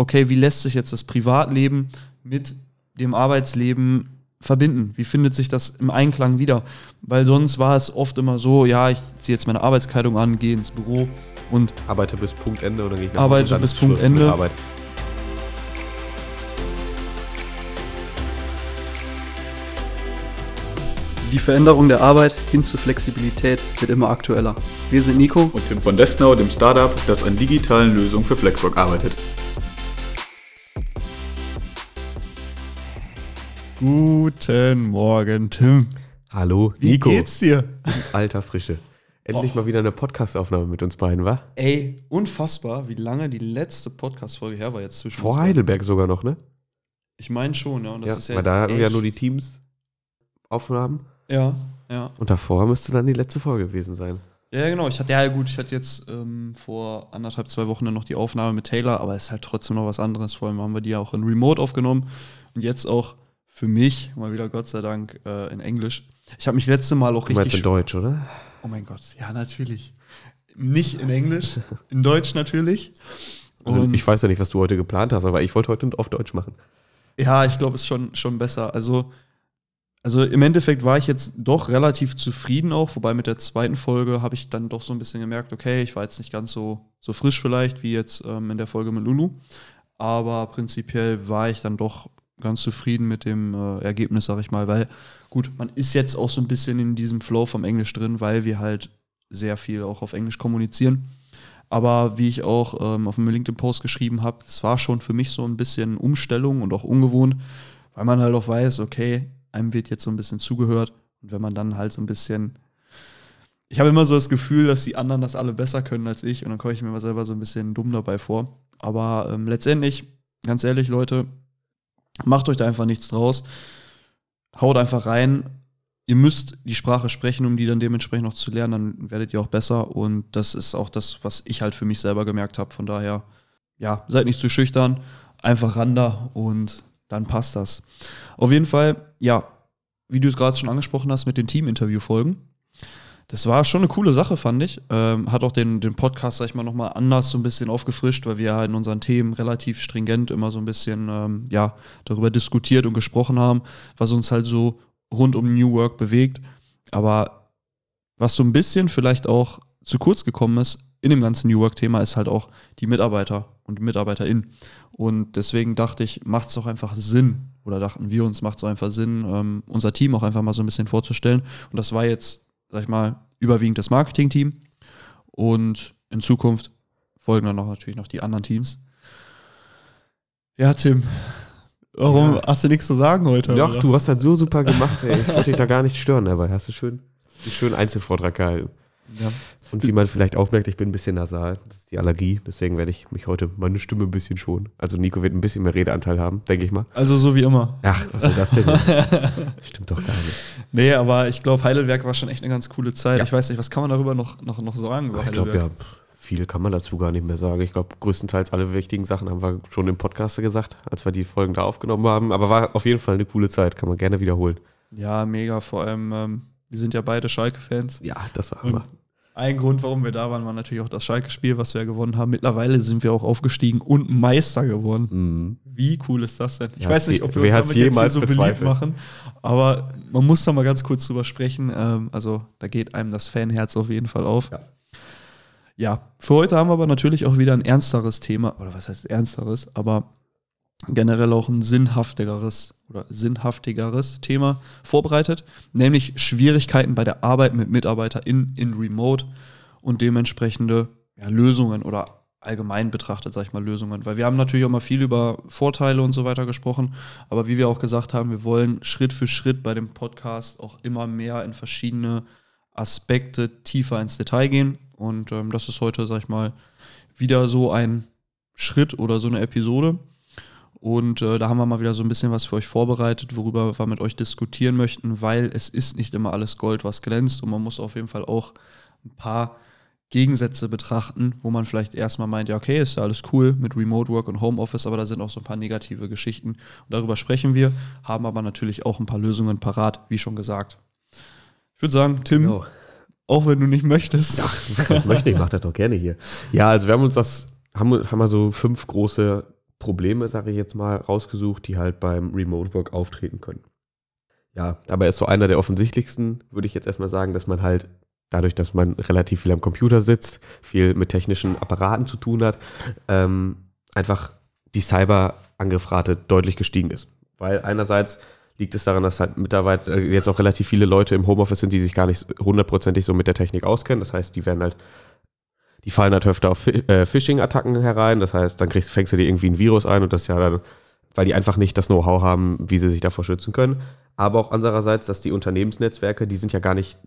okay, wie lässt sich jetzt das Privatleben mit dem Arbeitsleben verbinden? Wie findet sich das im Einklang wieder? Weil sonst war es oft immer so, ja, ich ziehe jetzt meine Arbeitskleidung an, gehe ins Büro und Arbeite bis Punktende oder gehe ich nach Arbeite Hause und dann bis ist Schluss mit Arbeit. Die Veränderung der Arbeit hin zur Flexibilität wird immer aktueller. Wir sind Nico und Tim von Destnau, dem Startup, das an digitalen Lösungen für Flexwork arbeitet. Guten Morgen, Tim. Hallo, Wie Nico. geht's dir? Alter Frische. Endlich mal wieder eine Podcast-Aufnahme mit uns beiden, wa? Ey, unfassbar, wie lange die letzte Podcast-Folge her war jetzt zwischen Vor. Heidelberg sogar noch, ne? Ich meine schon, ja. Und das ja, ist ja weil da hatten wir ja nur die Teams-Aufnahmen. Ja, ja. Und davor müsste dann die letzte Folge gewesen sein. Ja, genau. Ich hatte ja gut, ich hatte jetzt ähm, vor anderthalb, zwei Wochen dann noch die Aufnahme mit Taylor, aber es ist halt trotzdem noch was anderes. Vor allem haben wir die ja auch in Remote aufgenommen und jetzt auch für mich, mal wieder Gott sei Dank, äh, in Englisch. Ich habe mich letzte Mal auch Du meinst richtig. in Deutsch, oder? Oh mein Gott, ja, natürlich. Nicht in Englisch, in Deutsch natürlich. Also ich weiß ja nicht, was du heute geplant hast, aber ich wollte heute auf Deutsch machen. ja, ich glaube, es ist schon, schon besser. Also, also im Endeffekt war ich jetzt doch relativ zufrieden auch, wobei mit der zweiten Folge habe ich dann doch so ein bisschen gemerkt, okay, ich war jetzt nicht ganz so, so frisch vielleicht wie jetzt ähm, in der Folge mit Lulu. Aber prinzipiell war ich dann doch ganz zufrieden mit dem äh, Ergebnis, sag ich mal, weil gut, man ist jetzt auch so ein bisschen in diesem Flow vom Englisch drin, weil wir halt sehr viel auch auf Englisch kommunizieren. Aber wie ich auch ähm, auf dem LinkedIn-Post geschrieben habe, es war schon für mich so ein bisschen Umstellung und auch ungewohnt, weil man halt auch weiß, okay, einem wird jetzt so ein bisschen zugehört. Und wenn man dann halt so ein bisschen. Ich habe immer so das Gefühl, dass die anderen das alle besser können als ich. Und dann komme ich mir immer selber so ein bisschen dumm dabei vor. Aber ähm, letztendlich, ganz ehrlich, Leute, macht euch da einfach nichts draus. Haut einfach rein. Ihr müsst die Sprache sprechen, um die dann dementsprechend noch zu lernen, dann werdet ihr auch besser. Und das ist auch das, was ich halt für mich selber gemerkt habe. Von daher, ja, seid nicht zu schüchtern, einfach ran da und dann passt das. Auf jeden Fall, ja, wie du es gerade schon angesprochen hast mit den Team-Interview-Folgen. Das war schon eine coole Sache, fand ich. Ähm, hat auch den, den Podcast, sag ich mal, nochmal anders so ein bisschen aufgefrischt, weil wir ja in unseren Themen relativ stringent immer so ein bisschen, ähm, ja, darüber diskutiert und gesprochen haben, was uns halt so rund um New Work bewegt. Aber was so ein bisschen vielleicht auch zu kurz gekommen ist in dem ganzen New Work-Thema, ist halt auch die Mitarbeiter und MitarbeiterInnen. Und deswegen dachte ich, macht es doch einfach Sinn, oder dachten wir uns, macht es einfach Sinn, ähm, unser Team auch einfach mal so ein bisschen vorzustellen. Und das war jetzt, sag ich mal, überwiegend das Marketing-Team. Und in Zukunft folgen dann noch natürlich noch die anderen Teams. Ja, Tim, warum Ja. hast du nichts zu sagen heute? Doch, oder? du hast das so super gemacht, ey. Ich wollte dich da gar nicht stören dabei. Hast du schön, einen schönen Einzelvortrag gehalten. Ja. Und wie man vielleicht auch merkt, ich bin ein bisschen nasal. Das ist die Allergie. Deswegen werde ich mich heute meine Stimme ein bisschen schonen. Also Nico wird ein bisschen mehr Redeanteil haben, denke ich mal. Also so wie immer. Ach, was soll das denn? Stimmt doch gar nicht. Nee, aber ich glaube, Heidelberg war schon echt eine ganz coole Zeit. Ja. Ich weiß nicht, was kann man darüber noch, noch, noch sagen Ich glaube, ja, viel kann man dazu gar nicht mehr sagen. Ich glaube, größtenteils alle wichtigen Sachen haben wir schon im Podcast gesagt, als wir die Folgen da aufgenommen haben. Aber war auf jeden Fall eine coole Zeit. Kann man gerne wiederholen. Ja, mega. Vor allem, ähm, wir sind ja beide Schalke-Fans. Ja, das war Und Hammer. Ein Grund, warum wir da waren, war natürlich auch das Schalke-Spiel, was wir gewonnen haben. Mittlerweile sind wir auch aufgestiegen und Meister geworden. Mhm. Wie cool ist das denn? Ich Ja, weiß nicht, ob wir uns damit jetzt hier jemals so beliebt bezweifelt? machen, aber man muss da mal ganz kurz drüber sprechen. Ähm, also da geht einem das Fanherz auf jeden Fall auf. Ja. Ja, für heute haben wir aber natürlich auch wieder ein ernsteres Thema, oder was heißt ernsteres, aber generell auch ein sinnhaftigeres oder sinnhaftigeres Thema vorbereitet, nämlich Schwierigkeiten bei der Arbeit mit MitarbeiterInnen in Remote und dementsprechende ja, Lösungen oder allgemein betrachtet, sag ich mal, Lösungen. Weil wir haben natürlich auch mal viel über Vorteile und so weiter gesprochen, aber wie wir auch gesagt haben, wir wollen Schritt für Schritt bei dem Podcast auch immer mehr in verschiedene Aspekte tiefer ins Detail gehen. Und ähm, das ist heute, sag ich mal, wieder so ein Schritt oder so eine Episode. Und äh, da haben wir mal wieder so ein bisschen was für euch vorbereitet, worüber wir mit euch diskutieren möchten, weil es ist nicht immer alles Gold, was glänzt. Und man muss auf jeden Fall auch ein paar Gegensätze betrachten, wo man vielleicht erstmal meint, ja, okay, ist ja alles cool mit Remote Work und Homeoffice, aber da sind auch so ein paar negative Geschichten. Und darüber sprechen wir, haben aber natürlich auch ein paar Lösungen parat, wie schon gesagt. Ich würde sagen, Tim, Jo. auch wenn du nicht möchtest. Was ich möchte, ich mache das doch gerne hier. Ja, also wir haben uns das, haben, haben wir so fünf große Probleme, sage ich jetzt mal, rausgesucht, die halt beim Remote Work auftreten können. Ja, dabei ist so einer der offensichtlichsten, würde ich jetzt erstmal sagen, dass man halt dadurch, dass man relativ viel am Computer sitzt, viel mit technischen Apparaten zu tun hat, ähm, einfach die Cyberangriffrate deutlich gestiegen ist. Weil einerseits liegt es daran, dass halt mittlerweile äh, jetzt auch relativ viele Leute im Homeoffice sind, die sich gar nicht hundertprozentig so mit der Technik auskennen. Das heißt, die werden halt, die fallen halt öfter auf äh, Phishing-Attacken herein. Das heißt, dann kriegst, fängst du dir irgendwie ein Virus ein und das ja dann, weil die einfach nicht das Know-how haben, wie sie sich davor schützen können. Aber auch andererseits, dass die Unternehmensnetzwerke, die sind ja gar nicht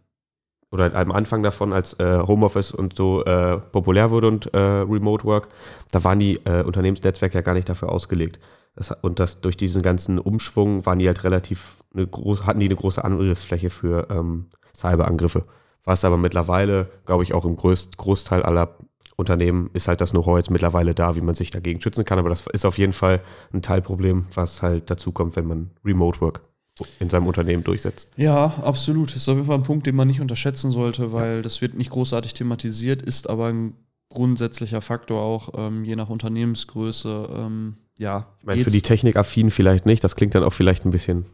oder am Anfang davon, als äh, Homeoffice und so äh, populär wurde und äh, Remote Work, da waren die äh, Unternehmensnetzwerke ja gar nicht dafür ausgelegt. Das, und das durch diesen ganzen Umschwung waren die halt relativ eine groß, hatten die eine große Angriffsfläche für ähm, Cyberangriffe. Was aber mittlerweile, glaube ich, auch im größt, Großteil aller Unternehmen ist halt das Know-how jetzt mittlerweile da, wie man sich dagegen schützen kann. Aber das ist auf jeden Fall ein Teilproblem, was halt dazu kommt, wenn man Remote Work in seinem Unternehmen durchsetzt. Ja, absolut. Das ist auf jeden Fall ein Punkt, den man nicht unterschätzen sollte, weil ja. das wird nicht großartig thematisiert, ist aber ein grundsätzlicher Faktor auch, ähm, je nach Unternehmensgröße. Ähm, ja, ich meine, für die Technikaffinen vielleicht nicht, das klingt dann auch vielleicht ein bisschen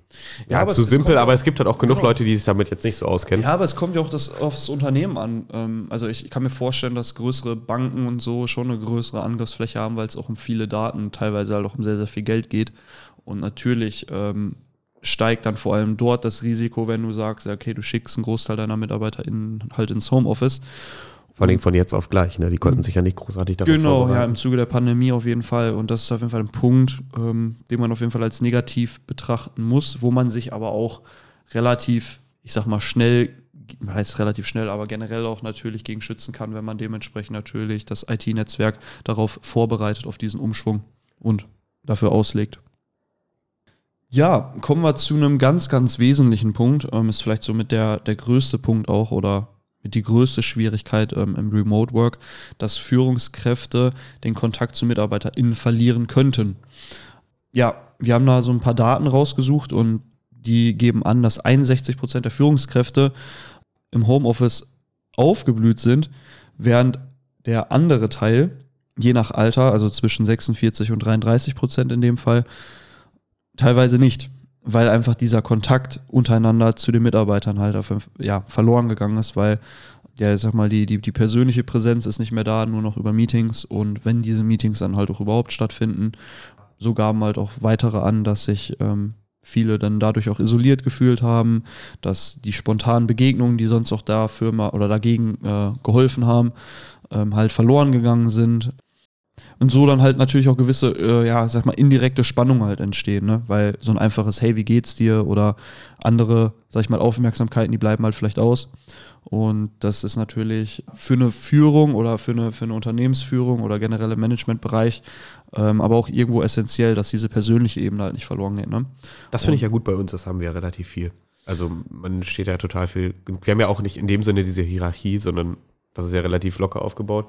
ja, ja zu simpel, aber es gibt halt auch genug genau. Leute, die sich damit jetzt nicht so auskennen. Ja, aber es kommt ja auch das, aufs Unternehmen an. Ähm, also ich kann mir vorstellen, dass größere Banken und so schon eine größere Angriffsfläche haben, weil es auch um viele Daten, teilweise halt auch um sehr, sehr viel Geld geht. Und natürlich ähm, steigt dann vor allem dort das Risiko, wenn du sagst, okay, du schickst einen Großteil deiner MitarbeiterInnen halt ins Homeoffice. Vor allem von jetzt auf gleich, ne? Die konnten sich ja nicht großartig darauf Genau, ja, im Zuge der Pandemie auf jeden Fall. Und das ist auf jeden Fall ein Punkt, ähm, den man auf jeden Fall als negativ betrachten muss, wo man sich aber auch relativ, ich sag mal, schnell, heißt relativ schnell, aber generell auch natürlich gegen schützen kann, wenn man dementsprechend natürlich das IT-Netzwerk darauf vorbereitet, auf diesen Umschwung und dafür auslegt. Ja, kommen wir zu einem ganz, ganz wesentlichen Punkt. Ähm, ist vielleicht so mit der, der größte Punkt auch oder die größte Schwierigkeit ähm, im Remote Work, dass Führungskräfte den Kontakt zu MitarbeiterInnen verlieren könnten. Ja, wir haben da so ein paar Daten rausgesucht und die geben an, dass 61 Prozent der Führungskräfte im Homeoffice aufgeblüht sind, während der andere Teil, je nach Alter, also zwischen 46 und 33 Prozent in dem Fall, teilweise nicht, weil einfach dieser Kontakt untereinander zu den Mitarbeitern halt auf, ja, verloren gegangen ist, weil ja, ich sag mal, die, die, die persönliche Präsenz ist nicht mehr da, nur noch über Meetings. Und wenn diese Meetings dann halt auch überhaupt stattfinden, so gaben halt auch weitere an, dass sich ähm, viele dann dadurch auch isoliert gefühlt haben, dass die spontanen Begegnungen, die sonst auch dafür mal oder dagegen äh, geholfen haben, ähm, halt verloren gegangen sind und so dann halt natürlich auch gewisse, äh, ja, sag mal, indirekte Spannungen halt entstehen, ne? Weil so ein einfaches Hey, wie geht's dir? oder andere, sag ich mal, Aufmerksamkeiten, die bleiben halt vielleicht aus. Und das ist natürlich für eine Führung oder für eine, für eine Unternehmensführung oder generelle Managementbereich ähm, aber auch irgendwo essentiell, dass diese persönliche Ebene halt nicht verloren geht. Ne? Das finde ich ja gut bei uns, das haben wir ja relativ viel. Also man steht ja total viel. Wir haben ja auch nicht in dem Sinne diese Hierarchie, sondern das ist ja relativ locker aufgebaut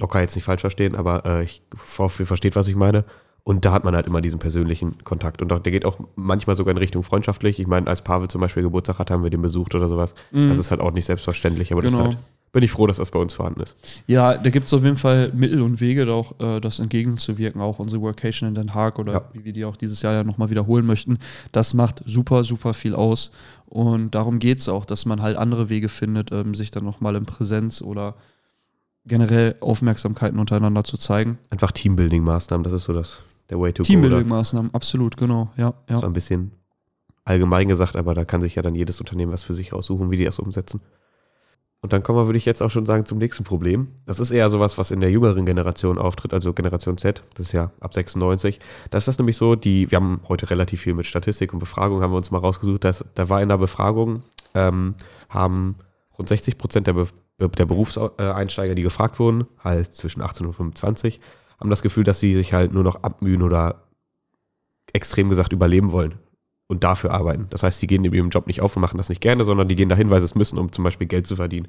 locker jetzt nicht falsch verstehen, aber äh, ich hoffe, ihr versteht, was ich meine. Und da hat man halt immer diesen persönlichen Kontakt. Und der geht auch manchmal sogar in Richtung freundschaftlich. Ich meine, als Pavel zum Beispiel Geburtstag hat, haben wir den besucht oder sowas. Mhm. Das ist halt auch nicht selbstverständlich, aber genau. das halt, bin ich froh, dass das bei uns vorhanden ist. Ja, da gibt es auf jeden Fall Mittel und Wege, da auch äh, das entgegenzuwirken. Auch unsere Workation in Den Haag oder ja. wie wir die auch dieses Jahr ja nochmal wiederholen möchten. Das macht super, super viel aus. Und darum geht es auch, dass man halt andere Wege findet, ähm, sich dann nochmal in Präsenz oder generell Aufmerksamkeiten untereinander zu zeigen. Einfach Teambuilding-Maßnahmen, das ist so das, der Way to Teambuilding-Maßnahmen, absolut, genau, ja. ja. Das war ein bisschen allgemein gesagt, aber da kann sich ja dann jedes Unternehmen was für sich aussuchen, wie die das umsetzen. Und dann kommen wir, würde ich jetzt auch schon sagen, zum nächsten Problem. Das ist eher sowas, was in der jüngeren Generation auftritt, also Generation Z, das ist ja ab 96. Da ist das nämlich so, die, wir haben heute relativ viel mit Statistik und Befragung, haben wir uns mal rausgesucht, dass, da war in der Befragung, ähm, haben rund 60 Prozent der Be der Berufseinsteiger, die gefragt wurden, halt zwischen 18 und 25, haben das Gefühl, dass sie sich halt nur noch abmühen oder extrem gesagt überleben wollen und dafür arbeiten. Das heißt, die gehen in ihrem Job nicht auf und machen das nicht gerne, sondern die gehen dahin, weil sie es müssen, um zum Beispiel Geld zu verdienen.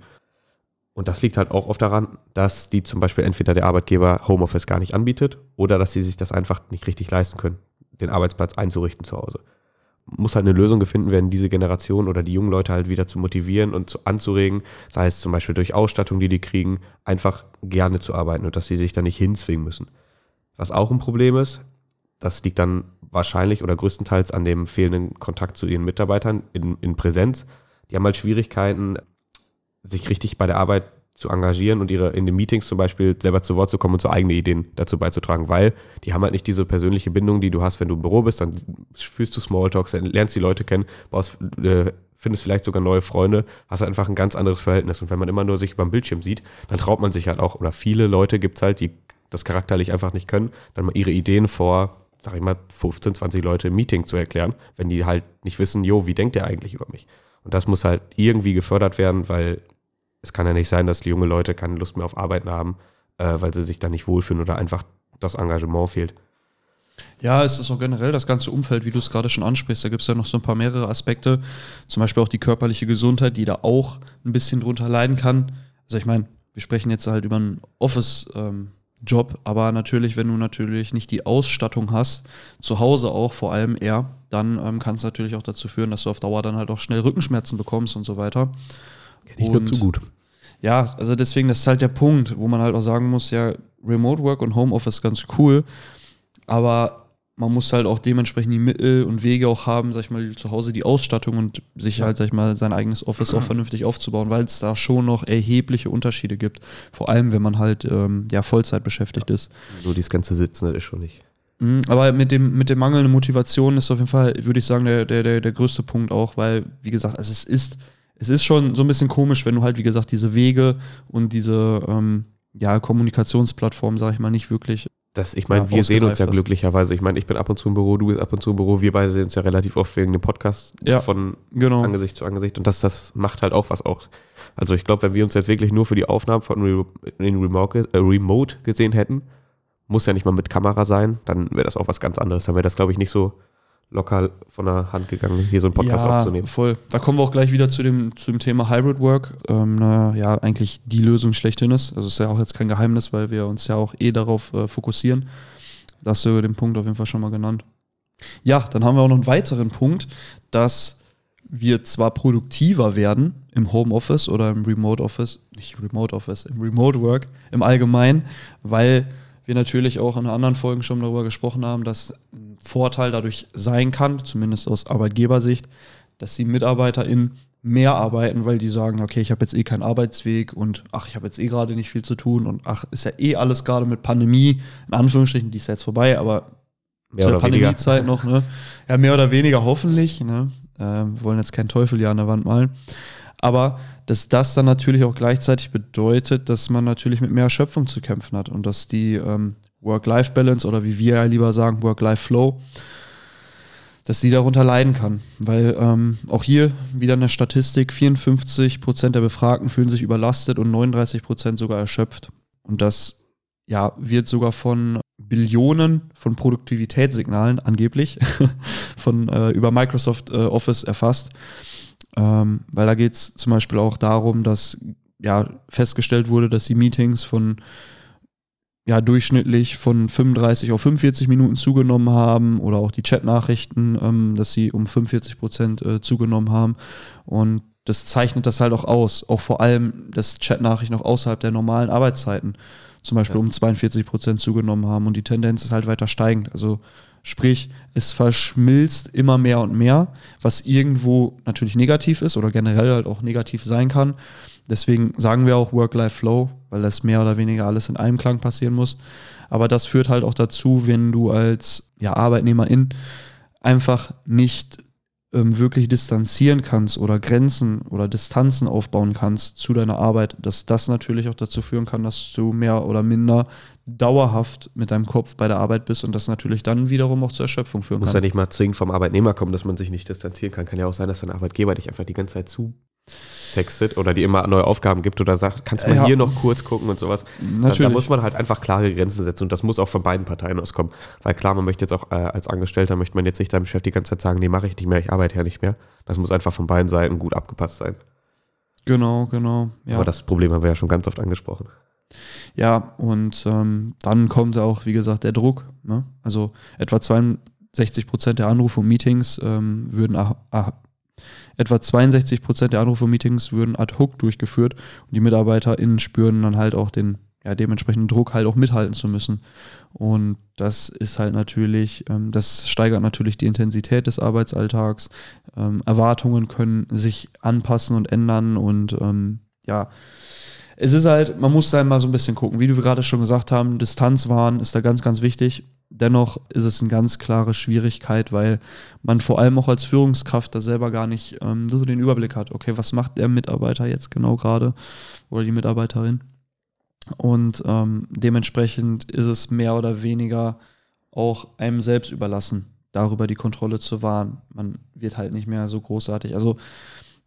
Und das liegt halt auch oft daran, dass die zum Beispiel entweder der Arbeitgeber Homeoffice gar nicht anbietet oder dass sie sich das einfach nicht richtig leisten können, den Arbeitsplatz einzurichten zu Hause muss halt eine Lösung gefunden werden, diese Generation oder die jungen Leute halt wieder zu motivieren und zu, anzuregen, sei es zum Beispiel durch Ausstattung, die die kriegen, einfach gerne zu arbeiten und dass sie sich da nicht hinzwingen müssen. Was auch ein Problem ist, das liegt dann wahrscheinlich oder größtenteils an dem fehlenden Kontakt zu ihren Mitarbeitern in, in Präsenz. Die haben halt Schwierigkeiten, sich richtig bei der Arbeit zu engagieren und ihre in den Meetings zum Beispiel selber zu Wort zu kommen und so eigene Ideen dazu beizutragen, weil die haben halt nicht diese persönliche Bindung, die du hast, wenn du im Büro bist, dann fühlst du Smalltalks, dann lernst die Leute kennen, baust, äh, findest vielleicht sogar neue Freunde, hast einfach ein ganz anderes Verhältnis. Und wenn man immer nur sich über den Bildschirm sieht, dann traut man sich halt auch, oder viele Leute gibt es halt, die das charakterlich einfach nicht können, dann mal ihre Ideen vor, sag ich mal, 15, 20 Leute im Meeting zu erklären, wenn die halt nicht wissen, jo, wie denkt der eigentlich über mich? Und das muss halt irgendwie gefördert werden, weil es kann ja nicht sein, dass die junge Leute keine Lust mehr auf Arbeiten haben, äh, weil sie sich da nicht wohlfühlen oder einfach das Engagement fehlt. Ja, es ist auch generell das ganze Umfeld, wie du es gerade schon ansprichst. Da gibt es ja noch so ein paar mehrere Aspekte. Zum Beispiel auch die körperliche Gesundheit, die da auch ein bisschen drunter leiden kann. Also ich meine, wir sprechen jetzt halt über einen Office-Job, aber natürlich, wenn du natürlich nicht die Ausstattung hast, zu Hause auch vor allem eher, dann ähm, kann es natürlich auch dazu führen, dass du auf Dauer dann halt auch schnell Rückenschmerzen bekommst und so weiter. Kenn ich nur zu gut. Ja, also deswegen, das ist halt der Punkt, wo man halt auch sagen muss, ja, Remote Work und Homeoffice ganz cool, aber man muss halt auch dementsprechend die Mittel und Wege auch haben, sag ich mal, zu Hause die Ausstattung und sich halt, sag ich mal, sein eigenes Office auch vernünftig aufzubauen, weil es da schon noch erhebliche Unterschiede gibt. Vor allem, wenn man halt ähm, ja Vollzeit beschäftigt ist. Nur dieses ganze Sitzen, das ist schon nicht. Mhm, Aber mit dem, mit der mangelnden Motivation ist auf jeden Fall, würde ich sagen, der, der, der, der größte Punkt auch, weil, wie gesagt, also es ist, es ist schon so ein bisschen komisch, wenn du halt, wie gesagt, diese Wege und diese ähm, ja, Kommunikationsplattform, sag ich mal, nicht wirklich. Das, ich meine, Ja, wir sehen uns ja ist. glücklicherweise. Ich meine, ich bin ab und zu im Büro, du bist ab und zu im Büro. Wir beide sehen uns ja relativ oft wegen dem Podcast Ja. von Genau. Angesicht zu Angesicht. Und das, das macht halt auch was aus. Also ich glaube, wenn wir uns jetzt wirklich nur für die Aufnahmen von Re in Remote, äh, Remote gesehen hätten, muss ja nicht mal mit Kamera sein, dann wäre das auch was ganz anderes. Dann wäre das, glaube ich, nicht so locker von der Hand gegangen, hier so einen Podcast ja, aufzunehmen. voll. Da kommen wir auch gleich wieder zu dem, zu dem Thema Hybrid Work. Ähm, na, ja, eigentlich die Lösung schlechthin ist. Also ist ja auch jetzt kein Geheimnis, weil wir uns ja auch eh darauf äh, fokussieren. Da hast du den Punkt auf jeden Fall schon mal genannt. Ja, dann haben wir auch noch einen weiteren Punkt, dass wir zwar produktiver werden im Homeoffice oder im Remote Office, nicht Remote Office, im Remote Work im Allgemeinen, weil wir natürlich auch in anderen Folgen schon darüber gesprochen haben, dass ein Vorteil dadurch sein kann, zumindest aus Arbeitgebersicht, dass die MitarbeiterInnen mehr arbeiten, weil die sagen, okay, ich habe jetzt eh keinen Arbeitsweg und ach, ich habe jetzt eh gerade nicht viel zu tun und ach, ist ja eh alles gerade mit Pandemie, in Anführungsstrichen, die ist ja jetzt vorbei, aber Mehr zur. Pandemiezeit noch, ne? Ja, mehr oder weniger hoffentlich, ne? Ähm, wir wollen jetzt keinen Teufel hier an der Wand malen. Aber dass das dann natürlich auch gleichzeitig bedeutet, dass man natürlich mit mehr Erschöpfung zu kämpfen hat und dass die ähm, Work-Life-Balance oder wie wir ja lieber sagen, Work-Life-Flow, dass die darunter leiden kann. Weil ähm, auch hier wieder eine Statistik, 54 Prozent der Befragten fühlen sich überlastet und 39 Prozent sogar erschöpft. Und das ja, wird sogar von Billionen von Produktivitätssignalen angeblich von äh, über Microsoft äh, Office erfasst. Ähm, weil da geht es zum Beispiel auch darum, dass ja festgestellt wurde, dass die Meetings von ja durchschnittlich von 35 auf 45 Minuten zugenommen haben oder auch die Chatnachrichten, ähm, dass sie um 45 Prozent äh, zugenommen haben. Und das zeichnet das halt auch aus. Auch vor allem, dass Chatnachrichten auch außerhalb der normalen Arbeitszeiten zum Beispiel Ja. um 42 Prozent zugenommen haben und die Tendenz ist halt weiter steigend. Also sprich, es verschmilzt immer mehr und mehr, was irgendwo natürlich negativ ist oder generell halt auch negativ sein kann. Deswegen sagen wir auch Work-Life-Flow, weil das mehr oder weniger alles in einem Klang passieren muss. Aber das führt halt auch dazu, wenn du als ja, Arbeitnehmerin einfach nicht ähm, wirklich distanzieren kannst oder Grenzen oder Distanzen aufbauen kannst zu deiner Arbeit, dass das natürlich auch dazu führen kann, dass du mehr oder minder dauerhaft mit deinem Kopf bei der Arbeit bist und das natürlich dann wiederum auch zur Erschöpfung führen Muss ja kann. nicht mal zwingend vom Arbeitnehmer kommen, dass man sich nicht distanzieren kann. Kann ja auch sein, dass dein Arbeitgeber dich einfach die ganze Zeit zutextet oder dir immer neue Aufgaben gibt oder sagt, kannst du mal Ja. hier noch kurz gucken und sowas. Da, da Natürlich. muss man halt einfach klare Grenzen setzen und das muss auch von beiden Parteien auskommen. Weil klar, man möchte jetzt auch äh, als Angestellter, möchte man jetzt nicht deinem Chef die ganze Zeit sagen, nee, mache ich nicht mehr, ich arbeite ja nicht mehr. Das muss einfach von beiden Seiten gut abgepasst sein. Genau, genau. Ja. Aber das Problem haben wir ja schon ganz oft angesprochen. Ja, und ähm, dann kommt auch, wie gesagt, der Druck. Ne? Also etwa 62 Prozent der Anrufe und Meetings ähm, würden ah, ah, etwa 62 Prozent der Anrufe und Meetings würden ad hoc durchgeführt und die MitarbeiterInnen spüren dann halt auch den ja, dementsprechenden Druck halt auch mithalten zu müssen. Und das ist halt natürlich, ähm, das steigert natürlich die Intensität des Arbeitsalltags. Ähm, Erwartungen können sich anpassen und ändern und ähm, ja, es ist halt, man muss da mal so ein bisschen gucken. Wie du gerade schon gesagt haben, Distanz wahren ist da ganz, ganz wichtig. Dennoch ist es eine ganz klare Schwierigkeit, weil man vor allem auch als Führungskraft da selber gar nicht ähm, so den Überblick hat. Okay, was macht der Mitarbeiter jetzt genau gerade oder die Mitarbeiterin? Und ähm, dementsprechend ist es mehr oder weniger auch einem selbst überlassen, darüber die Kontrolle zu wahren. Man wird halt nicht mehr so großartig. Also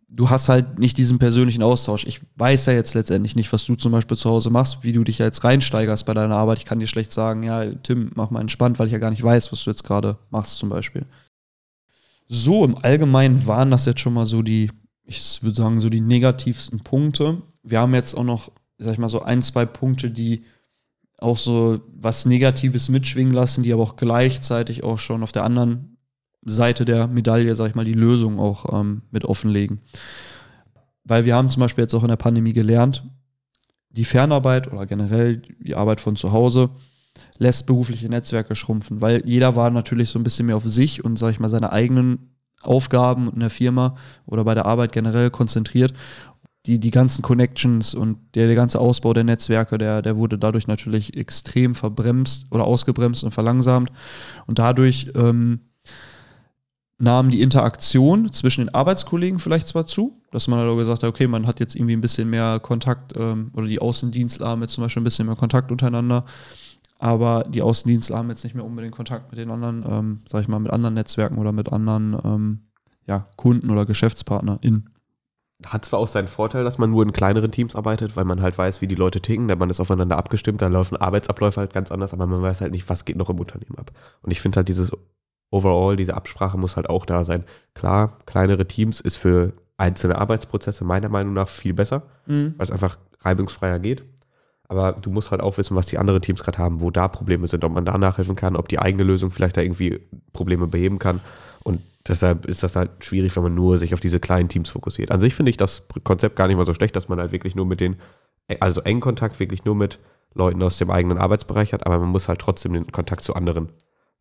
du hast halt nicht diesen persönlichen Austausch. Ich weiß ja jetzt letztendlich nicht, was du zum Beispiel zu Hause machst, wie du dich jetzt reinsteigerst bei deiner Arbeit. Ich kann dir schlecht sagen, ja, Tim, mach mal entspannt, weil ich ja gar nicht weiß, was du jetzt gerade machst zum Beispiel. So, im Allgemeinen waren das jetzt schon mal so die, ich würde sagen, so die negativsten Punkte. Wir haben jetzt auch noch sag ich mal, so ein, zwei Punkte, die auch so was Negatives mitschwingen lassen, die aber auch gleichzeitig auch schon auf der anderen Seite der Medaille, sag ich mal, die Lösung auch ähm, mit offenlegen. Weil wir haben zum Beispiel jetzt auch in der Pandemie gelernt, die Fernarbeit oder generell die Arbeit von zu Hause lässt berufliche Netzwerke schrumpfen, weil jeder war natürlich so ein bisschen mehr auf sich und, sag ich mal, seine eigenen Aufgaben in der Firma oder bei der Arbeit generell konzentriert die, die ganzen Connections und der, der ganze Ausbau der Netzwerke, der, der wurde dadurch natürlich extrem verbremst oder ausgebremst und verlangsamt. Und dadurch ähm, nahm die Interaktion zwischen den Arbeitskollegen vielleicht zwar zu, dass man halt gesagt hat, okay, man hat jetzt irgendwie ein bisschen mehr Kontakt ähm, oder die Außendienstler haben jetzt zum Beispiel ein bisschen mehr Kontakt untereinander, aber die Außendienstler haben jetzt nicht mehr unbedingt Kontakt mit den anderen, ähm, sag ich mal, mit anderen Netzwerken oder mit anderen ähm, ja, Kunden oder GeschäftspartnerInnen hat zwar auch seinen Vorteil, dass man nur in kleineren Teams arbeitet, weil man halt weiß, wie die Leute ticken, denn man ist aufeinander abgestimmt, da laufen Arbeitsabläufe halt ganz anders, aber man weiß halt nicht, was geht noch im Unternehmen ab. Und ich finde halt dieses Overall, diese Absprache muss halt auch da sein. Klar, kleinere Teams ist für einzelne Arbeitsprozesse meiner Meinung nach viel besser, mhm. weil es einfach reibungsfreier geht. Aber du musst halt auch wissen, was die anderen Teams gerade haben, wo da Probleme sind, ob man da nachhelfen kann, ob die eigene Lösung vielleicht da irgendwie Probleme beheben kann. Und deshalb ist das halt schwierig, wenn man nur sich auf diese kleinen Teams fokussiert. An sich finde ich das Konzept gar nicht mal so schlecht, dass man halt wirklich nur mit den, also engen Kontakt wirklich nur mit Leuten aus dem eigenen Arbeitsbereich hat, aber man muss halt trotzdem den Kontakt zu anderen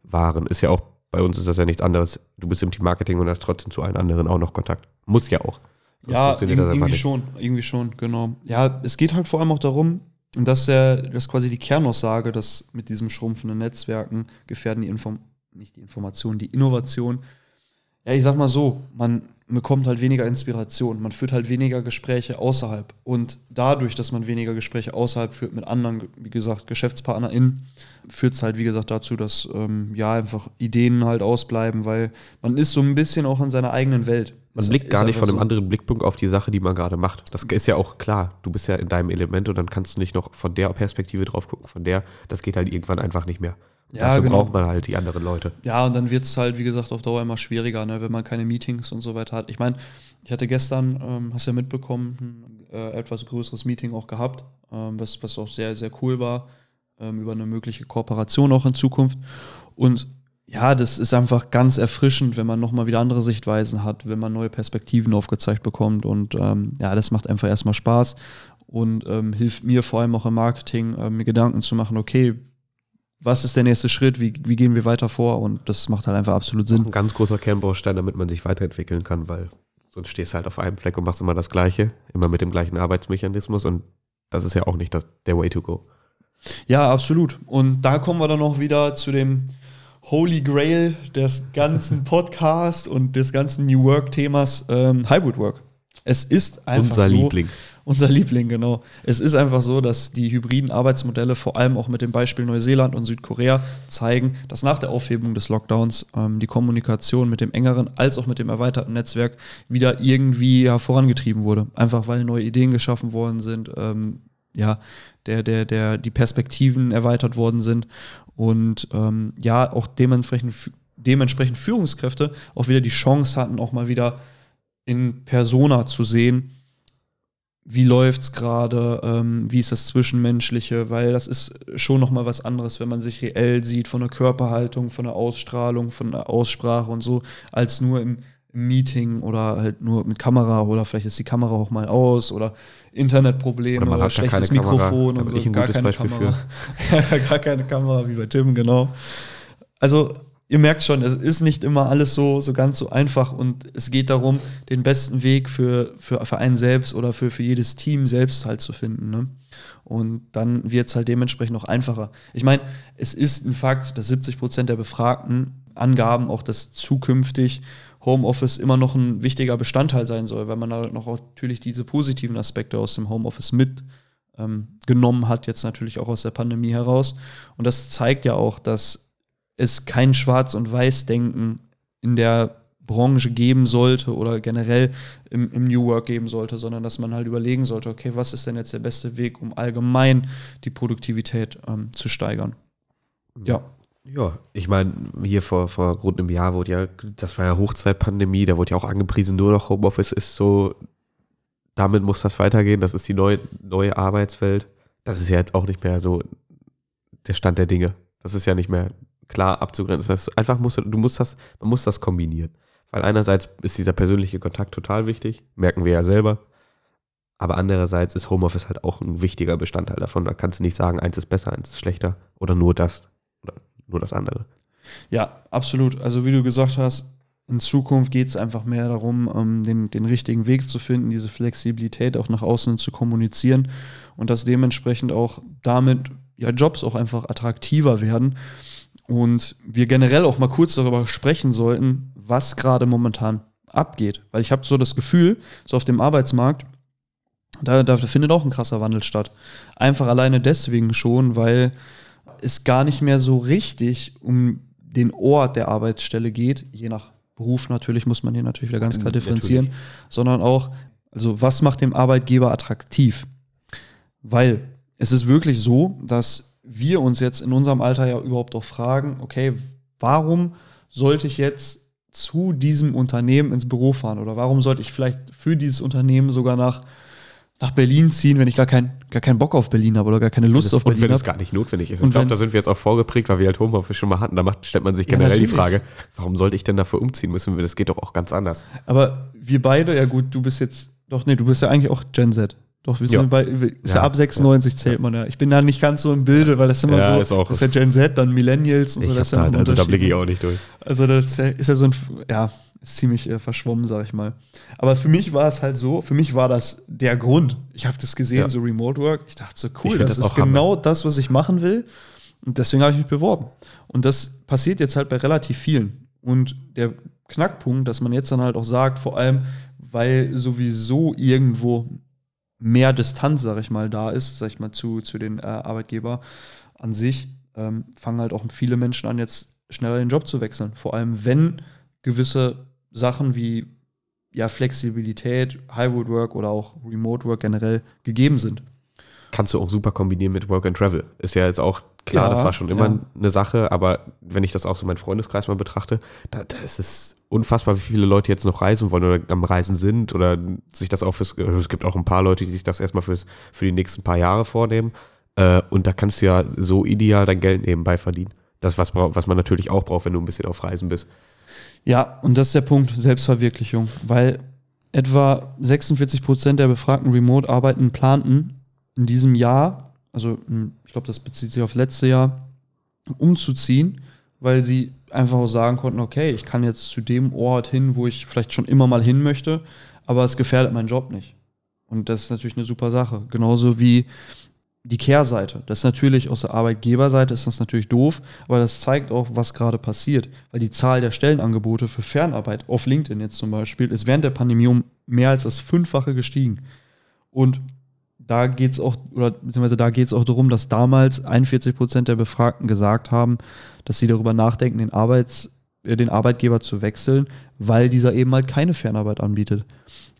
wahren. Ist ja auch, bei uns ist das ja nichts anderes. Du bist im Team Marketing und hast trotzdem zu allen anderen auch noch Kontakt. Muss ja auch. Sonst ja, irgendwie nicht. schon, irgendwie schon, genau. Ja, es geht halt vor allem auch darum, und das ist ja das ist quasi die Kernaussage, dass mit diesem schrumpfenden Netzwerken gefährden die Inform nicht die Information, die Innovation. Ja, ich sag mal so, man bekommt halt weniger Inspiration, man führt halt weniger Gespräche außerhalb. Und dadurch, dass man weniger Gespräche außerhalb führt mit anderen, wie gesagt, GeschäftspartnerInnen, führt es halt, wie gesagt, dazu, dass ähm, ja einfach Ideen halt ausbleiben, weil man ist so ein bisschen auch in seiner eigenen Welt. Man blickt gar nicht von einem so. anderen Blickpunkt auf die Sache, die man gerade macht. Das ist ja auch klar. Du bist ja in deinem Element und dann kannst du nicht noch von der Perspektive drauf gucken, von der, das geht halt irgendwann einfach nicht mehr. Ja, Dafür genau. braucht man halt die anderen Leute. Ja, und dann wird es halt, wie gesagt, auf Dauer immer schwieriger, ne, wenn man keine Meetings und so weiter hat. Ich meine, ich hatte gestern, ähm, hast ja mitbekommen, ein äh, etwas größeres Meeting auch gehabt, ähm, was, was auch sehr, sehr cool war, ähm, über eine mögliche Kooperation auch in Zukunft. Und ja, das ist einfach ganz erfrischend, wenn man nochmal wieder andere Sichtweisen hat, wenn man neue Perspektiven aufgezeigt bekommt. Und ähm, ja, das macht einfach erstmal Spaß und ähm, hilft mir vor allem auch im Marketing, äh, mir Gedanken zu machen, okay, was ist der nächste Schritt, wie, wie gehen wir weiter vor und das macht halt einfach absolut Sinn. Ein ganz großer Kernbaustein, damit man sich weiterentwickeln kann, weil sonst stehst du halt auf einem Fleck und machst immer das Gleiche, immer mit dem gleichen Arbeitsmechanismus und das ist ja auch nicht das, der Way to go. Ja, absolut. Und da kommen wir dann noch wieder zu dem Holy Grail des ganzen Podcasts und des ganzen New Work-Themas ähm, Hybrid Work. Es ist einfach Unser so, Liebling. Unser Liebling, genau. Es ist einfach so, dass die hybriden Arbeitsmodelle, vor allem auch mit dem Beispiel Neuseeland und Südkorea, zeigen, dass nach der Aufhebung des Lockdowns ähm, die Kommunikation mit dem engeren als auch mit dem erweiterten Netzwerk wieder irgendwie ja, vorangetrieben wurde. Einfach weil neue Ideen geschaffen worden sind, ähm, ja, der, der, der, die Perspektiven erweitert worden sind und ähm, ja, auch dementsprechend, dementsprechend Führungskräfte auch wieder die Chance hatten, auch mal wieder in Persona zu sehen, wie läuft's gerade, ähm, wie ist das Zwischenmenschliche, weil das ist schon nochmal was anderes, wenn man sich reell sieht, von der Körperhaltung, von der Ausstrahlung, von der Aussprache und so, als nur im, Meeting oder halt nur mit Kamera oder vielleicht ist die Kamera auch mal aus oder Internetprobleme Oder man oder, hat gar schlechtes keine Kamera. Mikrofon Da und so. gar gutes keine Beispiel Kamera. gar keine Kamera wie bei Tim, genau. Also ihr merkt schon, es ist nicht immer alles so, so ganz so einfach und es geht darum, den besten Weg für, für, für einen selbst oder für, für jedes Team selbst halt zu finden. Ne? Und dann wird es halt dementsprechend auch einfacher. Ich meine, es ist ein Fakt, dass 70 Prozent der Befragten angaben auch, dass zukünftig Homeoffice immer noch ein wichtiger Bestandteil sein soll, weil man da noch natürlich diese positiven Aspekte aus dem Homeoffice mit ähm, genommen hat, jetzt natürlich auch aus der Pandemie heraus. Und das zeigt ja auch, dass es kein Schwarz- und Weiß-Denken in der Branche geben sollte oder generell im, im New Work geben sollte, sondern dass man halt überlegen sollte, okay, was ist denn jetzt der beste Weg, um allgemein die Produktivität ähm, zu steigern? Ja. Ja, ich meine, hier vor, vor rund einem Jahr wurde ja, das war ja Hochzeitpandemie, da wurde ja auch angepriesen, nur noch Homeoffice ist so, damit muss das weitergehen, das ist die neue, neue Arbeitswelt. Das ist ja jetzt auch nicht mehr so der Stand der Dinge. Das ist ja nicht mehr klar abzugrenzen. Das ist einfach musst du, du musst das, man muss das kombinieren. Weil einerseits ist dieser persönliche Kontakt total wichtig, merken wir ja selber. Aber andererseits ist Homeoffice halt auch ein wichtiger Bestandteil davon. Da kannst du nicht sagen, eins ist besser, eins ist schlechter oder nur das oder nur das andere. Ja, absolut. Also wie du gesagt hast, in Zukunft geht es einfach mehr darum, ähm, den, den richtigen Weg zu finden, diese Flexibilität auch nach außen zu kommunizieren und dass dementsprechend auch damit ja Jobs auch einfach attraktiver werden und wir generell auch mal kurz darüber sprechen sollten, was gerade momentan abgeht. Weil ich habe so das Gefühl, so auf dem Arbeitsmarkt, da, da findet auch ein krasser Wandel statt. Einfach alleine deswegen schon, weil es gar nicht mehr so richtig um den Ort der Arbeitsstelle geht, je nach Beruf natürlich, muss man hier natürlich wieder ganz klar differenzieren, sondern auch, also was macht dem Arbeitgeber attraktiv? Weil es ist wirklich so, dass wir uns jetzt in unserem Alter ja überhaupt auch fragen, okay, warum sollte ich jetzt zu diesem Unternehmen ins Büro fahren oder warum sollte ich vielleicht für dieses Unternehmen sogar nach, nach Berlin ziehen, wenn ich gar, kein, gar keinen Bock auf Berlin habe oder gar keine Lust auf und wenn Berlin es habe? gar nicht notwendig ist. Und ich glaube, da sind wir jetzt auch vorgeprägt, weil wir halt Homeoffice schon mal hatten. Da macht, stellt man sich Ja, generell die natürlich. Frage, warum sollte ich denn dafür umziehen müssen? Das geht doch auch ganz anders. Aber wir beide, ja gut, du bist jetzt, doch, nee, du bist ja eigentlich auch Gen Z. Doch, wir Ja. sind bei, wir- ist ja, Ja, ab 96 zählt man ja. Ich bin da nicht ganz so im Bilde, weil das immer Ja, so, ist auch- das ist ja Gen Z, dann Millennials und so, Ich das ist hab ja da, also da blicke ich auch nicht durch. Also das ist ja, ja so ein, ja, ist ziemlich äh, verschwommen, sag ich mal. Aber für mich war es halt so, für mich war das der Grund. Ich habe das gesehen, Ja. so Remote Work. Ich dachte so, cool, das, das ist auch Hammer. genau das, was ich machen will. Und deswegen habe ich mich beworben. Und das passiert jetzt halt bei relativ vielen. Und der Knackpunkt, dass man jetzt dann halt auch sagt, vor allem, weil sowieso irgendwo mehr Distanz, sag ich mal, da ist, sag ich mal, zu, zu den äh, Arbeitgeber an sich, ähm, fangen halt auch viele Menschen an, jetzt schneller den Job zu wechseln. Vor allem, wenn gewisse Sachen wie ja, Flexibilität, Hybrid Work oder auch Remote Work generell gegeben sind. Kannst du auch super kombinieren mit Work and Travel. Ist ja jetzt auch klar, Ja, das war schon immer ja. eine Sache, aber wenn ich das auch so meinen Freundeskreis mal betrachte, da, da ist es unfassbar, wie viele Leute jetzt noch reisen wollen oder am Reisen sind oder sich das auch fürs, also es gibt auch ein paar Leute, die sich das erstmal fürs, für die nächsten paar Jahre vornehmen. Äh, und da kannst du ja so ideal dein Geld nebenbei verdienen. Das, was, was man natürlich auch braucht, wenn du ein bisschen auf Reisen bist. Ja, und das ist der Punkt, Selbstverwirklichung, weil etwa 46 Prozent der befragten Remote-Arbeitenden planten in diesem Jahr, also mh, ich glaube, das bezieht sich auf letzte Jahr, umzuziehen, weil sie einfach auch sagen konnten, okay, ich kann jetzt zu dem Ort hin, wo ich vielleicht schon immer mal hin möchte, aber es gefährdet meinen Job nicht. Und das ist natürlich eine super Sache. Genauso wie die Kehrseite. Das ist natürlich aus der Arbeitgeberseite ist das natürlich doof, aber das zeigt auch, was gerade passiert. Weil die Zahl der Stellenangebote für Fernarbeit auf LinkedIn jetzt zum Beispiel ist während der Pandemie um mehr als das Fünffache gestiegen. Und da geht es auch, oder beziehungsweise da geht es auch darum, dass damals 41 Prozent der Befragten gesagt haben, dass sie darüber nachdenken, den, Arbeits, äh, den Arbeitgeber zu wechseln, weil dieser eben halt keine Fernarbeit anbietet.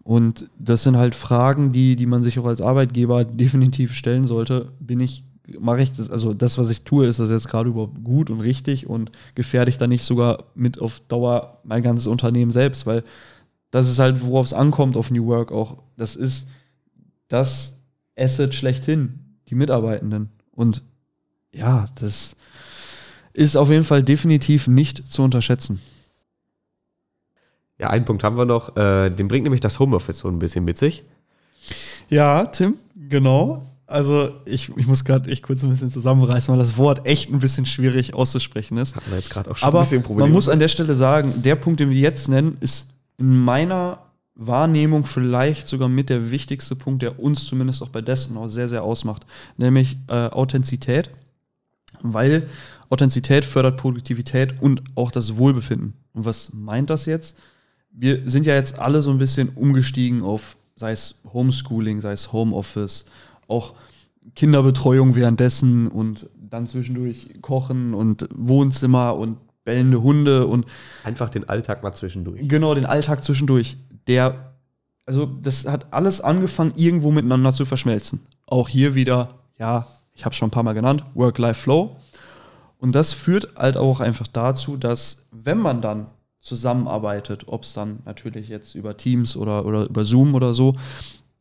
Und das sind halt Fragen, die, die man sich auch als Arbeitgeber definitiv stellen sollte. Bin ich, mache ich das, also das, was ich tue, ist das jetzt gerade überhaupt gut und richtig und gefährde ich da nicht sogar mit auf Dauer mein ganzes Unternehmen selbst, weil das ist halt, worauf es ankommt auf New Work auch. Das ist das Asset schlechthin, die Mitarbeitenden. Und ja, das ist auf jeden Fall definitiv nicht zu unterschätzen. Ja, einen Punkt haben wir noch. Äh, den bringt nämlich das Homeoffice so ein bisschen mit sich. Ja, Tim, genau. Also ich, ich muss gerade echt kurz ein bisschen zusammenreißen, weil das Wort echt ein bisschen schwierig auszusprechen ist. Hatten wir jetzt gerade auch schon Aber ein bisschen Probleme. man muss an der Stelle sagen, der Punkt, den wir jetzt nennen, ist in meiner Wahrnehmung vielleicht sogar mit der wichtigste Punkt, der uns zumindest auch bei Destin auch sehr, sehr ausmacht, nämlich äh, Authentizität, weil Authentizität fördert Produktivität und auch das Wohlbefinden. Und was meint das jetzt? Wir sind ja jetzt alle so ein bisschen umgestiegen auf, sei es Homeschooling, sei es Homeoffice, auch Kinderbetreuung währenddessen und dann zwischendurch Kochen und Wohnzimmer und bellende Hunde und Einfach den Alltag mal zwischendurch. Genau, den Alltag zwischendurch. Der, also das hat alles angefangen, irgendwo miteinander zu verschmelzen. Auch hier wieder, ja, ich habe schon ein paar Mal genannt, Work-Life-Flow. Und das führt halt auch einfach dazu, dass wenn man dann zusammenarbeitet, ob es dann natürlich jetzt über Teams oder, oder über Zoom oder so,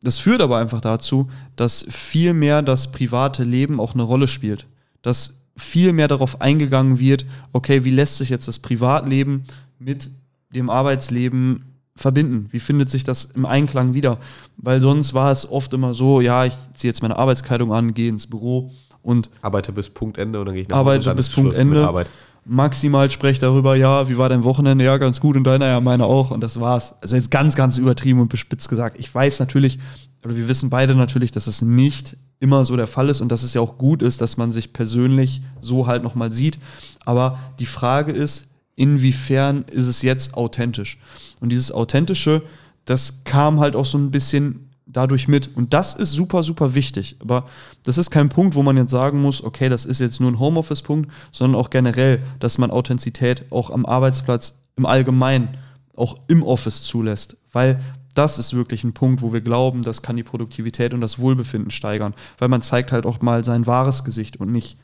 das führt aber einfach dazu, dass viel mehr das private Leben auch eine Rolle spielt. Dass viel mehr darauf eingegangen wird, okay, wie lässt sich jetzt das Privatleben mit dem Arbeitsleben verbinden? Wie findet sich das im Einklang wieder? Weil sonst war es oft immer so, ja, ich ziehe jetzt meine Arbeitskleidung an, gehe ins Büro und Arbeite bis Punktende und dann gehe ich nach Arbeite und dann bis Punktende. Arbeit. maximal spreche darüber, ja, wie war dein Wochenende? Ja, ganz gut und deiner, ja, meine auch und das war's. Also jetzt ganz, ganz übertrieben und bespitzt gesagt. Ich weiß natürlich, oder wir wissen beide natürlich, dass es nicht immer so der Fall ist und dass es ja auch gut ist, dass man sich persönlich so halt nochmal sieht. Aber die Frage ist, inwiefern ist es jetzt authentisch? Und dieses Authentische, das kam halt auch so ein bisschen dadurch mit. Und das ist super, super wichtig. Aber das ist kein Punkt, wo man jetzt sagen muss, okay, das ist jetzt nur ein Homeoffice-Punkt, sondern auch generell, dass man Authentizität auch am Arbeitsplatz im Allgemeinen, auch im Office zulässt. Weil das ist wirklich ein Punkt, wo wir glauben, das kann die Produktivität und das Wohlbefinden steigern. Weil man zeigt halt auch mal sein wahres Gesicht und nicht,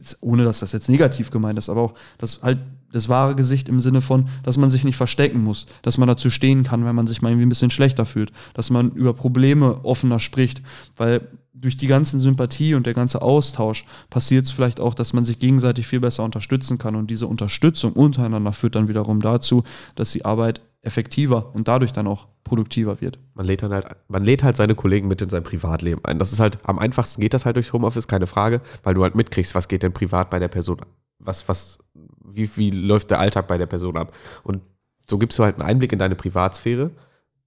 jetzt, ohne dass das jetzt negativ gemeint ist, aber auch das halt das wahre Gesicht im Sinne von, dass man sich nicht verstecken muss, dass man dazu stehen kann, wenn man sich mal irgendwie ein bisschen schlechter fühlt, dass man über Probleme offener spricht, weil durch die ganzen Sympathie und der ganze Austausch passiert es vielleicht auch, dass man sich gegenseitig viel besser unterstützen kann. Und diese Unterstützung untereinander führt dann wiederum dazu, dass die Arbeit effektiver und dadurch dann auch produktiver wird. Man lädt, dann halt, man lädt halt seine Kollegen mit in sein Privatleben ein. Das ist halt, am einfachsten geht das halt durchs Homeoffice, keine Frage, weil du halt mitkriegst, was geht denn privat bei der Person, was, was, wie, wie läuft der Alltag bei der Person ab. Und so gibst du halt einen Einblick in deine Privatsphäre.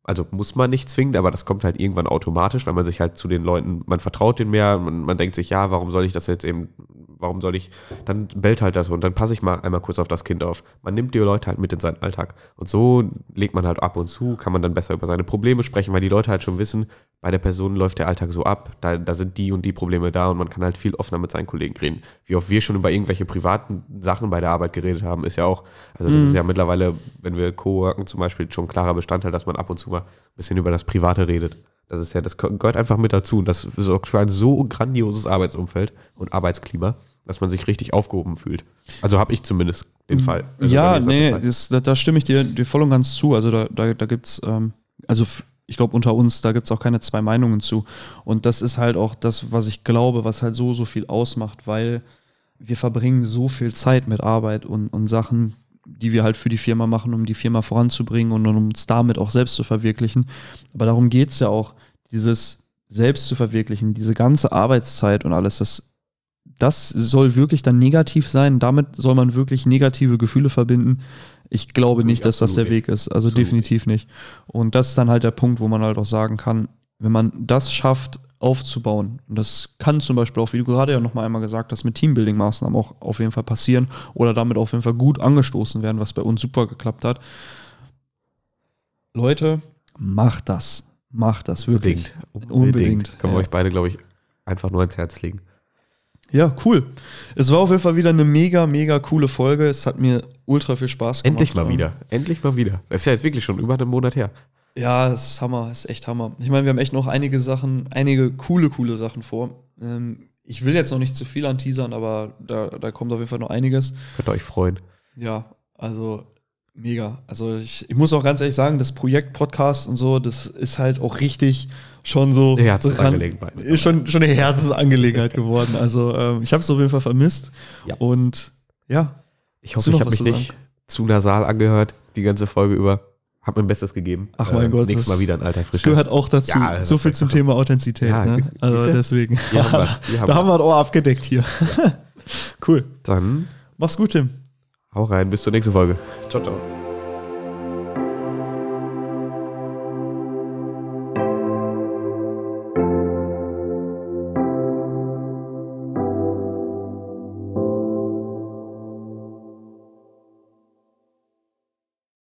Also muss man nicht zwingend, aber das kommt halt irgendwann automatisch, weil man sich halt zu den Leuten, man vertraut denen mehr, man, man denkt sich, ja, warum soll ich das jetzt eben, warum soll ich, dann bellt halt das und dann passe ich mal einmal kurz auf das Kind auf. Man nimmt die Leute halt mit in seinen Alltag. Und so legt man halt ab und zu, kann man dann besser über seine Probleme sprechen, weil die Leute halt schon wissen, bei der Person läuft der Alltag so ab, da, da sind die und die Probleme da und man kann halt viel offener mit seinen Kollegen reden. Wie oft wir schon über irgendwelche privaten Sachen bei der Arbeit geredet haben, ist ja auch, also das ist ja mittlerweile, wenn wir co-worken zum Beispiel, schon ein klarer Bestandteil, dass man ab und zu mal ein bisschen über das Private redet. Das ist ja, das gehört einfach mit dazu und das sorgt für ein so grandioses Arbeitsumfeld und Arbeitsklima, dass man sich richtig aufgehoben fühlt. Also habe ich zumindest den Fall. Also ja, nee, das, da, da stimme ich dir, dir voll und ganz zu. Also da, da, da gibt es, ähm, also ich glaube unter uns, da gibt es auch keine zwei Meinungen zu. Und das ist halt auch das, was ich glaube, was halt so, so viel ausmacht, weil wir verbringen so viel Zeit mit Arbeit und, und Sachen, die wir halt für die Firma machen, um die Firma voranzubringen und um uns damit auch selbst zu verwirklichen. Aber darum geht es ja auch, dieses selbst zu verwirklichen, diese ganze Arbeitszeit und alles, das das soll wirklich dann negativ sein. Damit soll man wirklich negative Gefühle verbinden. Ich glaube nicht, dass das der Weg ist. Also definitiv nicht. Und das ist dann halt der Punkt, wo man halt auch sagen kann, wenn man das schafft, aufzubauen, und das kann zum Beispiel auch, wie du gerade ja nochmal einmal gesagt hast, mit Teambuilding-Maßnahmen auch auf jeden Fall passieren oder damit auf jeden Fall gut angestoßen werden, was bei uns super geklappt hat. Leute, macht das. Macht das wirklich. Unbedingt. Unbedingt, Können wir ja. euch beide, glaube ich, einfach nur ans Herz legen. Ja, cool. Es war auf jeden Fall wieder eine mega, mega coole Folge. Es hat mir ultra viel Spaß gemacht. Endlich mal wieder. Endlich mal wieder. Das ist ja jetzt wirklich schon über einen Monat her. Ja, es ist Hammer, es ist echt Hammer. Ich meine, wir haben echt noch einige Sachen, einige coole, coole Sachen vor. Ähm, ich will jetzt noch nicht zu viel anteasern, aber da, da kommt auf jeden Fall noch einiges. Könnt ihr euch freuen. Ja, also mega. Also ich, ich muss auch ganz ehrlich sagen, das Projekt Podcast und so, das ist halt auch richtig schon so. Eine Herzensangelegenheit. Ist schon, schon eine Herzensangelegenheit geworden. Also ähm, ich habe es auf jeden Fall vermisst. Ja. Und ja, Ich hoffe, ich habe mich nicht zu nasal angehört, die ganze Folge über. Hab mein Bestes gegeben. Ach mein Gott, Nächstes das- Mal wieder ein alter Das Frischer. gehört auch dazu. Ja, das so viel zum Thema Authentizität. Ja, ne? Also deswegen. Hier haben hier haben da haben wir das Ohr abgedeckt hier. cool. Dann Mach's gut, Tim. hau rein, bis zur nächsten Folge. Ciao, ciao.